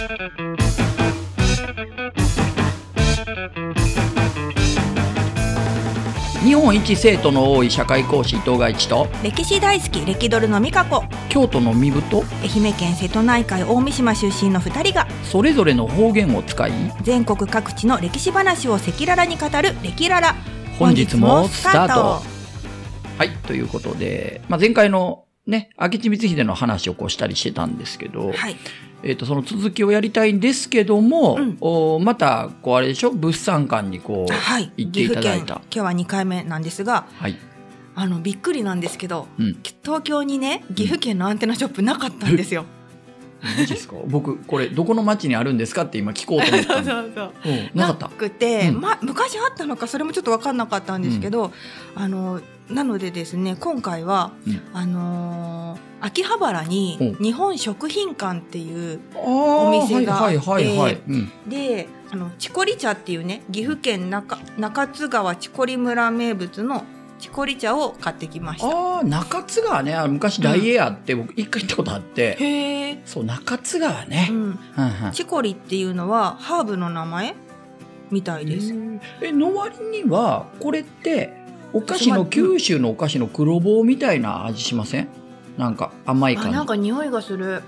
日本一生徒の多い社会講師伊藤外一と歴史大好き歴ドルの美香子。京都の身太？愛媛県瀬戸内海大三島出身の2人がそれぞれの方言を使い全国各地の歴史話を赤裸々に語る「歴ララ」本日もスタート。はいということで、まあ、前回のね明智光秀の話をこうしたりしてたんですけど、はいえー、とその続きをやりたいんですけども、うん。おまたこうあれでしょ？物産館にこう、はい。行っていただいた。岐阜県。今日は2回目なんですがはい、あのびっくりなんですけどうん、東京にね岐阜県のアンテナショップなかったんですよ。マジですか？僕これどこの町にあるんですかって今聞こうと思ったの。うそうう。んなかった？くて、うん。ま、昔あったのかそれもちょっと分かんなかったんですけど、あのなのでですね今回は、うん。あのー秋葉原にうん日本食品館っていうおお店があってはいはいはいであのチコリ茶っていうね岐阜県中中津川チコリ村名物のチコリ茶を買ってきました。ああ中津川ね。昔ダイエーあって、僕一回行ったことあって。へえ、そう中津川ね。う、ん、うんうん。チコリっていうのはハーブの名前みたいです。えの割にはこれってお菓子の九州のお菓子の黒棒みたいな味しません？なんか甘いあ感じ。なんか匂いがする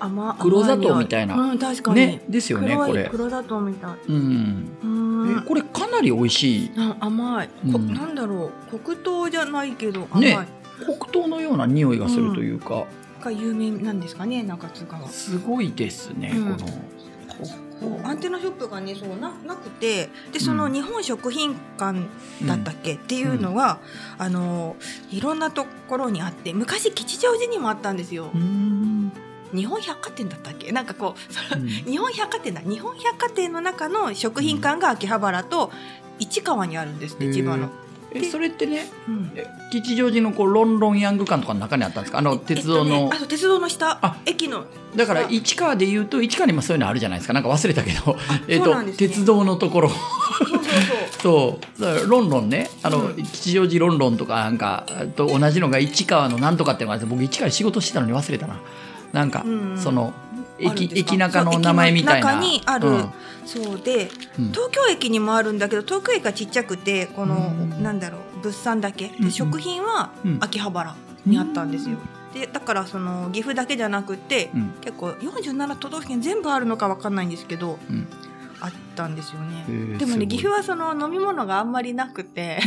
甘黒砂糖甘みたいな。うん確かに、ねですよねこれ。黒砂糖みたい。うん。これかなり美味しい。あ甘い、こうん。なんだろう。黒糖じゃないけど甘い、ね黒糖のような匂いがするというか、が有名なんですかね中津川。すごいですね、うん。この。アンテナショップがねそうななくて。でその日本食品館だったっけ、っていうのが、あのいろんなところにあって昔吉祥寺にもあったんですよ。う、ん日本百貨店だったっけ？なんかこううん。日本百貨店だ。日本百貨店の中の食品館が秋葉原と市川にあるんですって、へー。千葉の。えそれってねうん。え吉祥寺のこうロンロンヤング館とかの中にあったんですか？あの鉄道の、えっとねあ鉄道の下。あ。駅のだから市川で言うと市川にもそういうのあるじゃないですか。なんか忘れたけど。えっと、ね。鉄道のところ。そうロンロンね。あの、うん。吉祥寺ロンロンとかなんかと同じのが市川のなんとかっていうのがあって僕市川で仕事してたのに忘れたななんか、その駅駅中の名前みたいな。中にある。うん。そうでうん。東京駅にもあるんだけど東京駅がちっちゃくてこのうん。なんだろう物産だけ、で食品はうん。秋葉原にあったんですよ。でだからその岐阜だけじゃなくてうん。結構47都道府県全部あるのかわかんないんですけど、うんあったんですよへね。ーでもね岐阜はその飲み物があんまりなくて。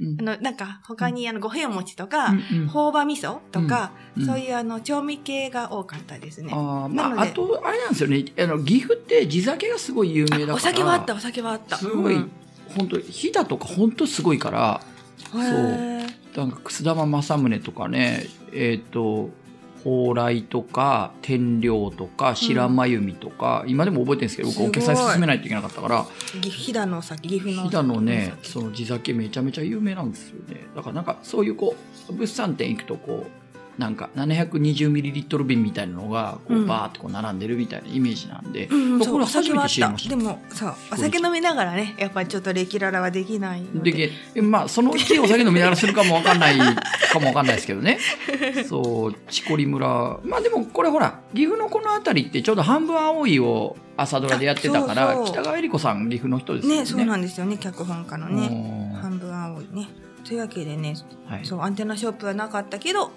うん あのなんか他にあの五平餅とか、朴葉味噌とか、うんそういうあの調味系が多かったですね。あまあ、あとあれなんですよね。あの岐阜って地酒がすごい有名だから。お酒はあったお酒はあった。すごい、うん。本当飛騨とか本当すごいから。へー。なんか楠玉正宗とかねえっ、と蓬莱とか天領とか白真由美とか、今でも覚えてるんですけど僕お客さんに勧めないといけなかったから。岐阜飛騨のお酒岐阜の飛騨のねその地酒めちゃめちゃ有名なんですよね。だからなんかそういうこう物産展行くとこうなんか720ミリリットル瓶みたいなのがこううん。バーってこう並んでるみたいなイメージなんで、うんうん、これ初めて知りました。でもさお酒飲みながらねやっぱりちょっとレキララはできないので。まあそのうちお酒飲みながらするかもわかんない かもわかんないですけどね。そうチコリ村。まあでもこれほら岐阜のこの辺りってちょうど半分青いを朝ドラでやってたから北川恵理子さん岐阜の人ですよね。ねそうなんですよね脚本家のね。ね半分青いねというわけでねはい。そうアンテナショップはなかったけど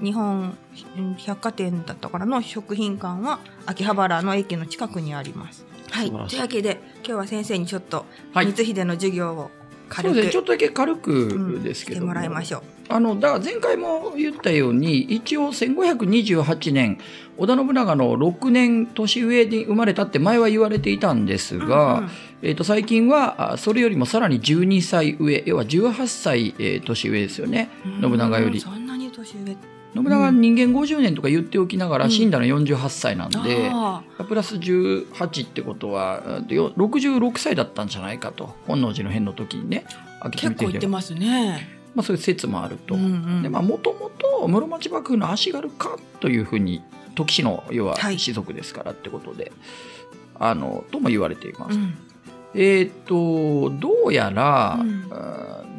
うん。日本うん百貨店だったからの食品館は秋葉原の駅の近くにあります。はい、というわけで今日は先生にちょっとはい。光秀の授業を軽く、ですね。ちょっとだけ軽うん。くですけどしてもらいましょう。あのだから前回も言ったように一応1528年織田信長の6年年上に生まれたって前は言われていたんですが、うんうんえー、と最近はあそれよりもさらに12歳上要は18歳、えー年上ですよね。信長より。うんそんなに年上信長は人間50年とか言っておきながらうん死んだの48歳なんで、あプラス18ってことはうんとよ66歳だったんじゃないかと本能寺の変の時にね結構言ってまますね。あ、そういう説もあると。もともと室町幕府の足軽かというふうに時氏の要ははい。士族ですからってことで、あのとも言われています。うん。えっ、とどうやら、うん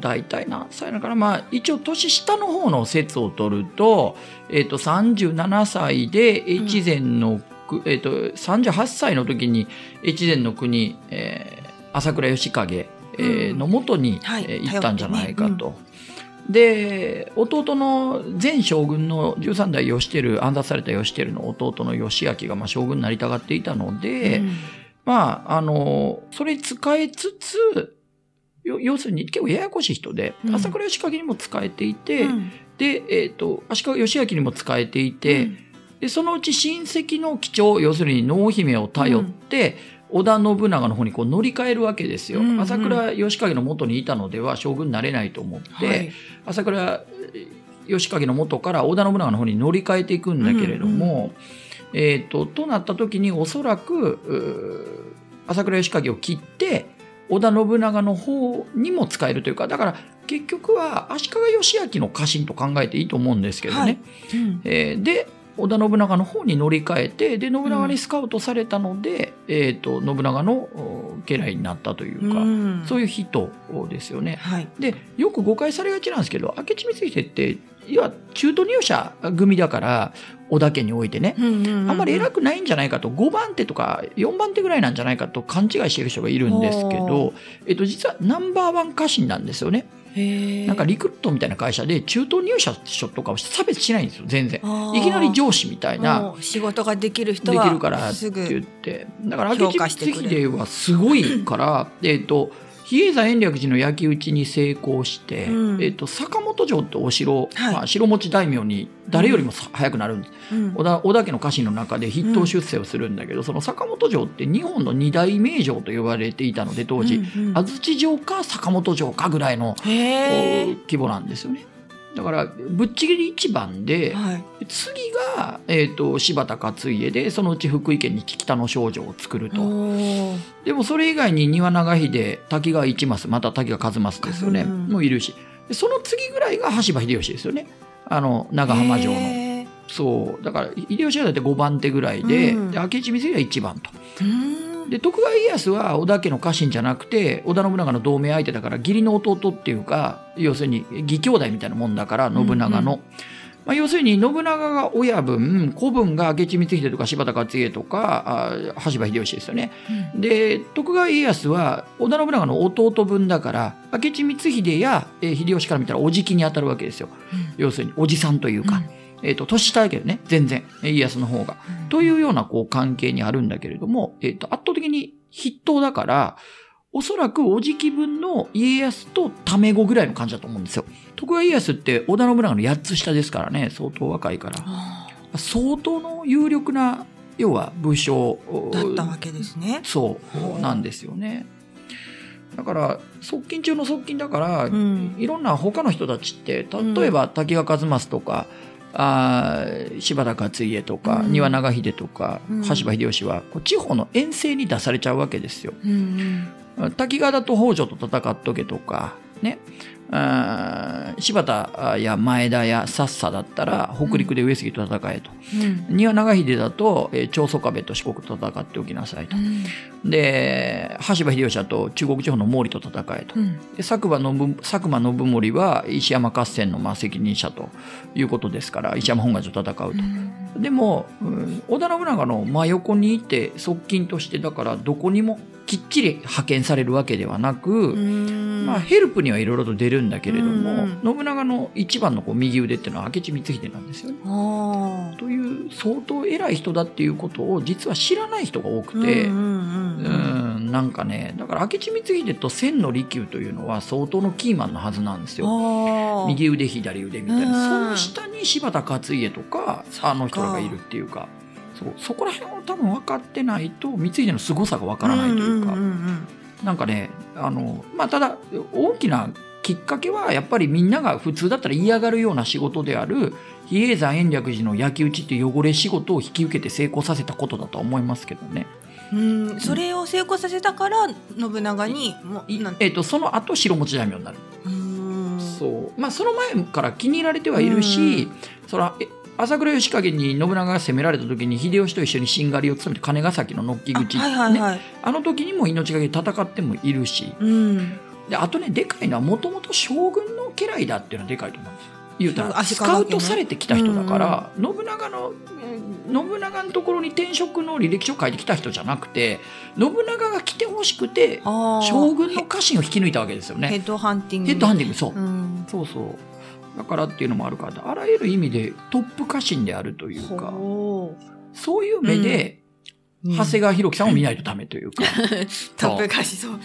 大体何歳なのかなまあ一応年下の方の説を取ると,、えー、と37歳で越前のくえー、と38歳の時に越前の国、えー朝倉義景、えーうん。のもとに、はい。えー行ったんじゃないか頼と。で弟の前将軍の13代義輝暗殺された義輝の弟の義明がまあ将軍になりたがっていたので、うん。まああのそれに使えつつよ要するに結構ややこしい人で、うん。朝倉義景にも使えていて、うん。で、えっと足利義明にも使えていて、でそのうち親戚の貴重要するに濃姫を頼って、織田信長の方にこう乗り換えるわけですよ。うんうん。朝倉義景の元にいたのでは将軍になれないと思って、はい。朝倉義景の元から織田信長の方に乗り換えていくんだけれども、えー、ととなった時におそらくうー朝倉義景を切って織田信長の方にも使えるというかだから結局は足利義昭の家臣と考えていいと思うんですけどね。はい。うん。えーで織田信長の方に乗り換えてで信長にスカウトされたので、えー、と信長のお家来になったというか、うん。そういう人ですよね。はい。でよく誤解されがちなんですけど明智光秀っていわ中途入社組だから織田家においてね、あんまり偉くないんじゃないかと5番手とか4番手ぐらいなんじゃないかと勘違いしている人がいるんですけほど、えっと、実はナンバーワン家臣なんですよね。なんかリクルートみたいな会社で中途入社とかを差別しないんですよ全然。いきなり上司みたいな。仕事ができる人ではきるからって言って。だから評明智光秀はすごいからえっと比叡山延暦寺の焼き討ちに成功して、うん。えっと坂本城ってお城、はい。まあ、城持ち大名に誰よりもさ早くなるんです、うん。織田織田家の家臣の中で筆頭出世をするんだけど、その坂本城って日本の二大名城と呼ばれていたので当時、うんうん安土城か坂本城かぐらいの規模なんですよね。だからぶっちぎり一番で、はい。次が、えー、と柴田勝家でそのうち福井県に北の少女を作ると。でもそれ以外に丹羽長秀滝川一益また滝川一益ですよね、うんもういるし。でその次ぐらいが羽柴秀吉ですよね。あの長浜城の。そう。だから秀吉はだって5番手ぐらいで,、うん。で明智光秀は1番と。うん。で徳川家康は織田家の家臣じゃなくて織田信長の同盟相手だから義理の弟っていうか要するに義兄弟みたいなもんだから信長の、うんまあ、要するに信長が親分子分が明智光秀とか柴田勝家とかあ羽柴秀吉ですよね。で徳川家康は織田信長の弟分だから明智光秀や、えー秀吉から見たらおじきに当たるわけですよ。要するにおじさんというか、えー、と年下だけどね全然家康の方が。というようなこう関係にあるんだけれども、えっ、と、圧倒的に筆頭だから、おそらくおじき分の家康とタメ語ぐらいの感じだと思うんですよ。徳川家康って織田信長の8つ下ですからね、相当若いから。あ相当の有力な、要は武将ーだったわけですね。そうなんですよね。だから側近中の側近だから、うんいろんな他の人たちって例えば滝川一益とか、あー柴田勝家とか、うん丹羽長秀とか、うん羽柴秀吉はこう地方の遠征に出されちゃうわけですよ。うん滝川だと北条と戦っとけとかね柴田や前田や薩佐だったら北陸で上杉と戦えと、うん丹羽長秀だと、えー長宗我部と四国と戦っておきなさいと。うんで羽柴秀吉だと中国地方の毛利と戦えと。うんで佐久間信佐久間信盛は石山合戦のまあ責任者ということですから石山本願寺と戦うと。でも、うん織田信長の真横にいて側近としてだからどこにもきっちり派遣されるわけではなく、うん。まあ、ヘルプにはいろいろと出るんだけれども、うん信長の一番のこう右腕っていうのは明智光秀なんですよね。という相当偉い人だっていうことを実は知らない人が多くて。うんなんかねだから明智光秀と千の利休というのは相当のキーマンのはずなんですよ。右腕左腕みたいうん。なその下に柴田勝家とかあの人らがいるっていうか。そうそこら辺を多分分かってないと光秀の凄さが分からないというか、んんんなんかねあのまあただ大きなきっかけはやっぱりみんなが普通だったら嫌がるような仕事である比叡山延暦寺の焼き討ちっていう汚れ仕事を引き受けて成功させたことだとは思いますけどね。うんうんそれを成功させたから信長にもえっとその後白持ち大名になる。うん。そう。まあその前から気に入られてはいるし、そらえ朝倉義景に信長が攻められた時に秀吉と一緒にしんがりを務めて金ヶ崎の軒口。あはいはいねはい、あの時にも命がけで戦ってもいるし。うん。であとねでかいのはもともと将軍の家来だっていうのはでかいと思うんですよ。言うたらスカウトされてきた人だから、信長のえー信長のところに転職の履歴書を書いてきた人じゃなくて信長が来てほしくて将軍の家臣を引き抜いたわけですよね。ヘッドハンティング。ヘッドハンティングそう、うん。そうそうだからっていうのもあるからあらゆる意味でトップ家臣であるというかほそういう目で、う長谷川博己さんを見ないとダメというか。トップ歌手そう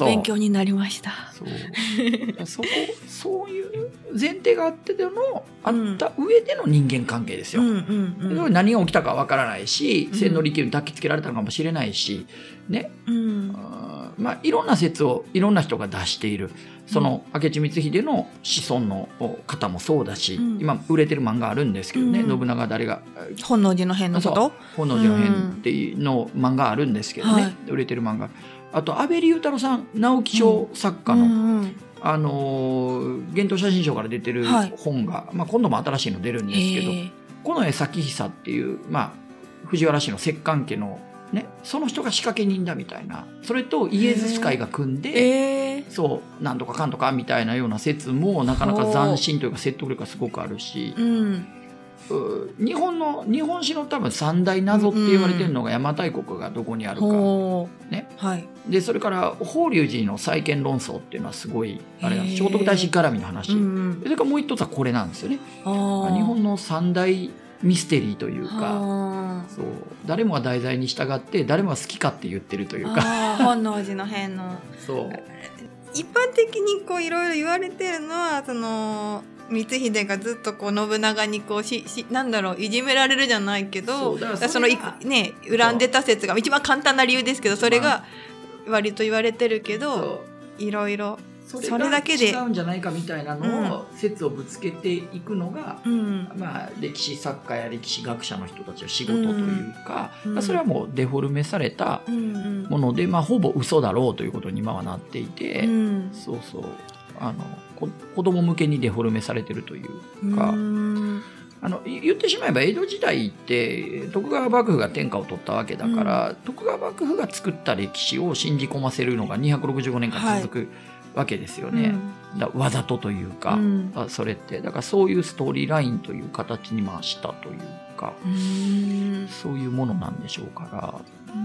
勉強になりました。そう。そこ そういう前提があってでのあった上での人間関係ですよ。うんうんでうん何が起きたかわからないし、うん。千利休に抱きつけられたのかもしれないし、ね、うん。あーまあいろんな説をいろんな人が出している。その明智光秀の子孫の方もそうだし、うん。今売れてる漫画あるんですけどね、うん。信長誰が本能寺の変のこと。本能寺の変っていうの漫画あるんですけどね、はい。売れてる漫画あと安倍龍太郎さん直木賞作家の、うんうんあのー幻冬写真賞から出てるはい。本が、まあ、今度も新しいの出るんですけどへー近衛咲久っていう、まあ、藤原氏の摂関家の、ね、その人が仕掛け人だみたいな。それとイエズス会が組んで。え。ーそうなんとかかんとかみたいなような説もなかなか斬新というか説得力がすごくあるし、うん。う日本の日本史の多分三大謎って言われてるのが邪馬台国がどこにあるか、ね。はい。でそれから法隆寺の再建論争っていうのはすごいあれなんです。聖徳太子絡みの話、それからもう一つはこれなんですよね。日本の三大ミステリーというか。あ。そう。誰もが題材に従って誰もが好きかって言ってるというか。本能寺の変の。そう。一般的にこういろいろ言われてるのはその光秀がずっとこう信長にこうししなんだろういじめられるじゃないけそどそのいそれがね恨んでた説が一番簡単な理由ですけどそれが割と言われてるけどいろいろそそれだけで。違うんじゃないかみたいなのを説をぶつけていくのが、うん。まあ、歴史作家や歴史学者の人たちの仕事というか、うん。それはもうデフォルメされたうんうん。もので、まあ、ほぼ嘘だろうということに今はなっていて、うん。そうそうあのこ子供向けにデフォルメされてるというか、うん。あのい言ってしまえば江戸時代って徳川幕府が天下を取ったわけだから、徳川幕府が作った歴史を信じ込ませるのが265年間続くわけですよね。だわざとというか、うん。あそれって。だからそういうストーリーラインという形に回したというかうん。そういうものなんでしょうから。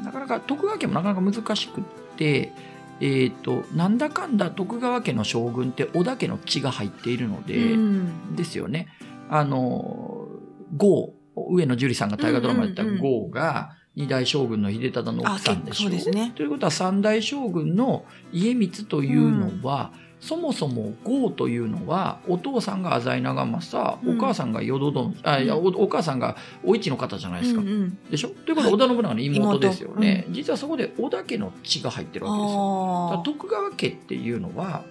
なかなか徳川家もなかなか難しくって。えー、となんだかんだ徳川家の将軍って織田家の血が入っているので、うんですよね。あの、郷、上野樹里さんが大河ドラマで言ったうんうんうん郷が二代将軍の秀忠の奥さんでしょうですねということは三代将軍の家光というのは、そもそも郷というのはお父さんが浅井長政、うん。お母さんが淀殿あいやおお母さんがお市の方じゃないですか。うんうん。でしょとい。うことは織田信長の妹ですよね。実はそこで織田家の血が入ってるわけですよ。徳川家っていうのは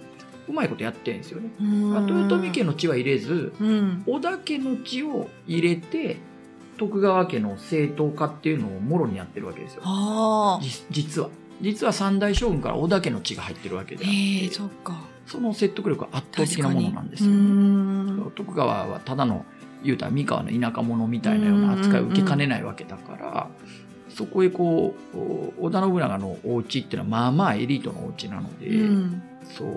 うまいことやってるんですよね。豊臣家の血は入れずうん。織田家の血を入れて徳川家の正当化っていうのをもろにやってるわけですよ。実は。実は三代将軍から織田家の血が入ってるわけであって。そっかその説得力は圧倒的なものなんですうよ。ん。徳川はただの言うたら三河の田舎者みたいなような扱いを受けかねないわけだから、そこへこうお織田信長のお家っていうのはまあまあエリートのお家なので、うん。そう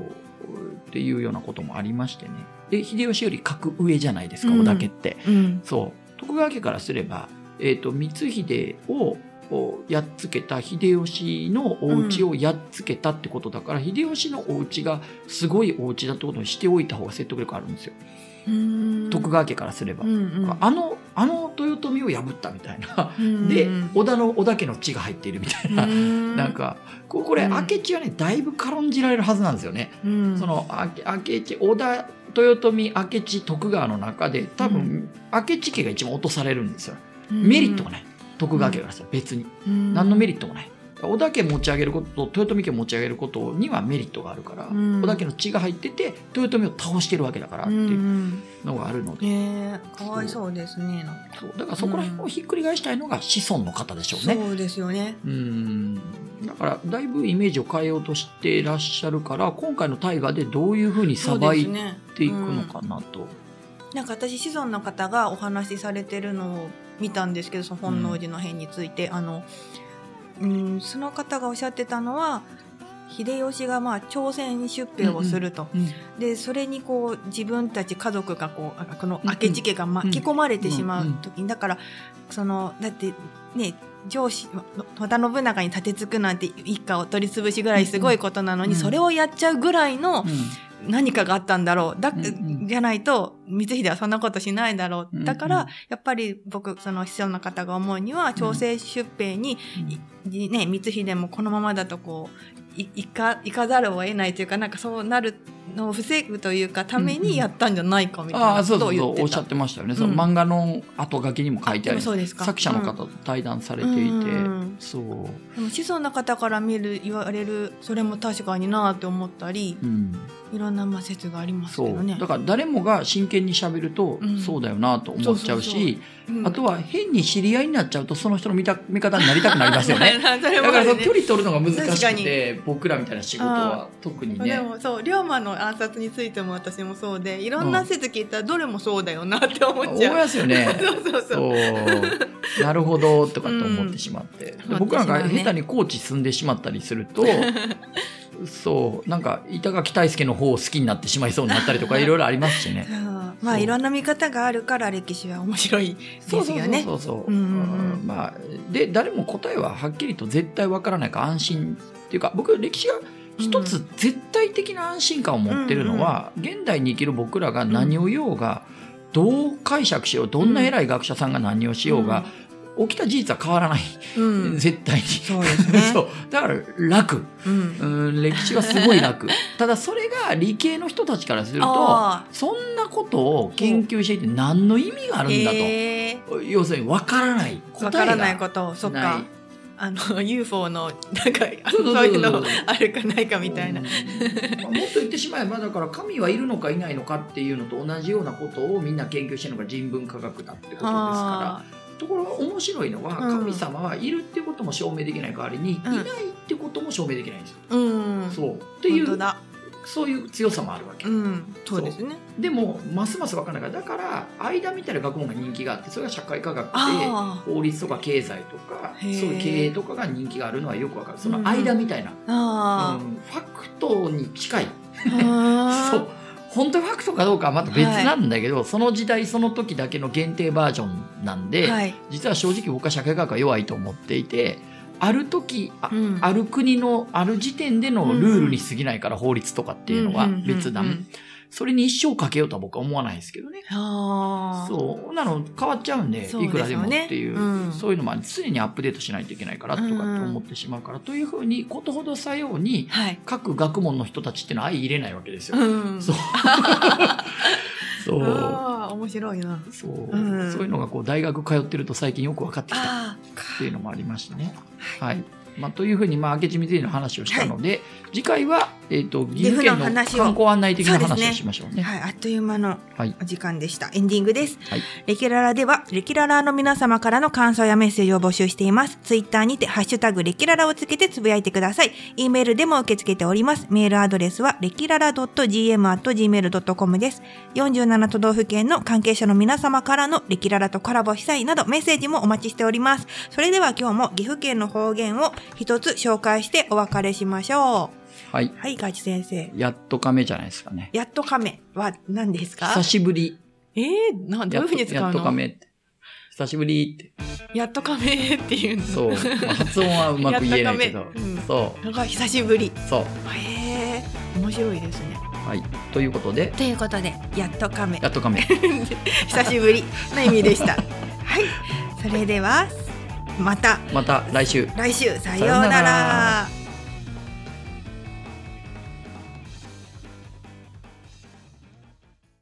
っていうようなこともありましてね。で秀吉より格上じゃないですかうん。織田家って。うん。そう。徳川家からすれば、えー、と光秀ををやっつけた秀吉のお家をやっつけたってことだから、秀吉のお家がすごいお家だってことにしておいた方が説得力あるんですよ、うん。徳川家からすれば、うんうん。あのあの豊臣を破ったみたいな、うん。で織田の織田家の血が入っているみたいな、うん。なんかこれ、うん。明智はねだいぶ軽んじられるはずなんですよね。うん。そのあ明智織田豊臣明智徳川の中で多分、明智家が一番落とされるんですよ。メリットがない徳川家からしたら別に、うん。何のメリットもない。織田家持ち上げることと豊臣家持ち上げることにはメリットがあるから、うん。織田家の血が入ってて豊臣を倒してるわけだからってうんういうん。のがあるので、ねえかわいそうですねそう。だからそこら辺をひっくり返したいのが子孫の方でしょうね。そうですよね。うん。だからだいぶイメージを変えようとしてらっしゃるから今回の大河でどういうふうにさばいねていくのかなと。なんか私子孫の方がお話しされてるのを見たんですけどその本能寺の変について、あのうんその方がおっしゃってたのは秀吉がまあ朝鮮出兵をすると、うんでそれにこう自分たち家族がこうあこの明智家が巻き込まれてしまう時。にだからそのだってね上司織田信長に立てつくなんて一家を取り潰しぐらいすごいことなのに、うん。それをやっちゃうぐらいの何かがあったんだろう。だ、うんうん。じゃないと光秀はそんなことしないだろう。だから、やっぱり僕その師匠の方が思うには朝鮮出兵に、いね、光秀もこのままだとこういかざるを得ないというかなんかそうなるのを防ぐというかためにやったんじゃないかみたいなああそうことを言ってた。そうそうおっしゃってましたよね、そのうん。漫画の後書きにも書いてあでもりそうですか。作者の方と対談されていて、うんそう、でも子孫の方から見る言われるそれも確かになって思ったりうん、いろんなまあ説がありますけどね。だから誰もが真剣にしゃべると、うん。そうだよなと思っちゃうしうん。あとは変に知り合いになっちゃうとその人の見た見方になりたくなりますよね。それだから距離取るのが難しくて僕らみたいな仕事は特にでねもそう龍馬の暗殺についても私もそうでいろんな説聞いたらどれもそうだよなって思っ思いちゃう。ますよね。そうそうそう。なるほどとかって思ってしまって、でうん。僕なんか下手に高知住んでしまったりすると そうなんか板垣大輔の方を好きになってしまいそうになったりとかいろいろありますしね。まあいろんな見方があるから歴史は面白いですよね。そうそう、うんうまあで誰も答えははっきりと絶対わからないから安心っていうか僕歴史が一つ絶対的な安心感を持ってるのは、現代に生きる僕らが何を言おうが、どう解釈しようどんな偉い学者さんが何をしようが、起きた事実は変わらない、うん、うん絶対に。そうですね。そう。だから楽。うん。うん。歴史はすごい楽。ただそれが理系の人たちからするとあそんなことを研究していて何の意味があーるんだと、へ要するに分からない。答えがからないこと。そっかあの UFO のなんかあそういうのあるかないかみたいな。もっと言ってしまえばだから神はいるのかいないのかっていうのと同じようなことをみんな研究してるのが人文科学だってことですからあところが面白いのはうん神様はいるっていうことも証明できない代わりに、いないってことも証明できないんですよ。ーうん。そうっていう。そういう強さもあるわけ。うん。そうですね。でもますます分からないからだから間みたいな学問が人気があってそれが社会科学であ法律とか経済とかそういう経営とかが人気があるのはよく分かるそのうんうん間みたいな、あ。あうんファクトに近いあ。そう本当にファクトかどうかはまた別なんだけど、その時代その時だけの限定バージョンなんで、はい。実は正直僕は社会科学は弱いと思っていてある時あ,、うん。ある国のある時点でのルールに過ぎないから、法律とかっていうのは別段、うんうんうんそれに一生かけようとは僕は思わないですけどね。そう。なの変わっちゃうんでいくらでもっていう、うん。そういうのも常にアップデートしないといけないからとかって思ってしまうから、というふうにことほどさようにはい。各学問の人たちっていうのは相入れないわけですよ。うん。そう。そう。面白いな。そう,、うん。そういうのがこう大学通ってると最近よく分かってきた。あっていうのもありましてね。はい。まあ、というふうに、まあ、明智光秀の話をしたので、次回は、えー、と岐阜県の観光案内的な話をしましょうね。あ。はい。あっという間のはいお時間でした。エンディングです。はいレキララでは、レキララの皆様からの感想やメッセージを募集しています。ツイッターにて、ハッシュタグレキララをつけてつぶやいてください。e メールでも受け付けております。メールアドレスは、レキララ .gm.gmail.com です。47都道府県の関係者の皆様からのレキララとコラボしたいなどメッセージもお待ちしております。それでは今日も岐阜県の方言を一つ紹介してお別れしましょはい、う。はい、ガチ先生。やっと亀じゃないですかね。やっと亀は何ですか？久しぶり。えー、などういうふうに使うの？やっと亀って。久しぶりって。やっと亀っていうの。そう。まあ発音はうまく言えないけど うんそなんか久しぶり。う。そう。へえ、面白いですね。はい。ということで、ということで、やっと亀や。っと亀。久しぶりの意味でした。はい。それでは、またまた来週。来週さようなら。